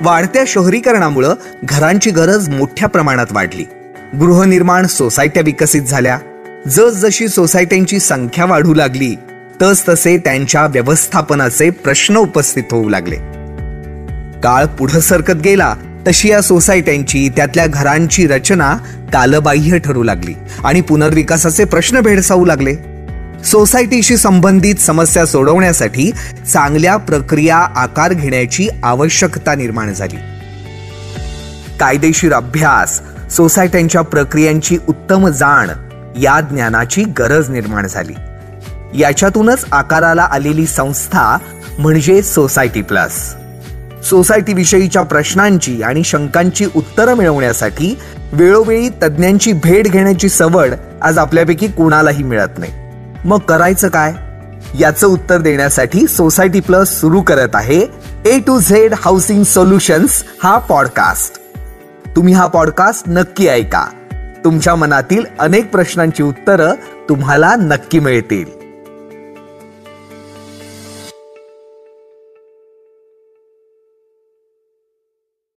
वाढत्या शहरीकरणामुळं घरांची गरज मोठ्या प्रमाणात वाढली. गृहनिर्माण सोसायट्या विकसित झाल्या. जसजशी सोसायट्यांची संख्या वाढू लागली तस तसे त्यांच्या व्यवस्थापनाचे प्रश्न उपस्थित होऊ लागले. काळ पुढं सरकत गेला तशी या सोसायट्यांची त्यातल्या घरांची रचना कालबाह्य ठरू लागली आणि पुनर्विकासाचे प्रश्न भेडसावू लागले. सोसायटीशी संबंधित समस्या सोडवण्यासाठी चांगल्या प्रक्रिया आकार घेण्याची आवश्यकता निर्माण झाली. कायदेशीर अभ्यास सोसायट्यांच्या प्रक्रियांची उत्तम जाण या ज्ञानाची गरज निर्माण झाली. याच्यातूनच आकाराला आलेली संस्था म्हणजे सोसायटी प्लस. सोसायटीविषयीच्या प्रश्नांची आणि शंकांची उत्तरं मिळवण्यासाठी वेळोवेळी तज्ज्ञांची भेट घेण्याची सवड आज आपल्यापैकी कुणालाही मिळत नाही. मग करायचं काय? याचं उत्तर देण्यासाठी सोसायटी प्लस सुरू करत आहे A to Z housing solutions हा पॉडकास्ट तुम्ही हा पॉडकास्ट नक्की ऐका. तुमच्या मनातील अनेक प्रश्नांची उत्तरं तुम्हाला नक्की मिळतील.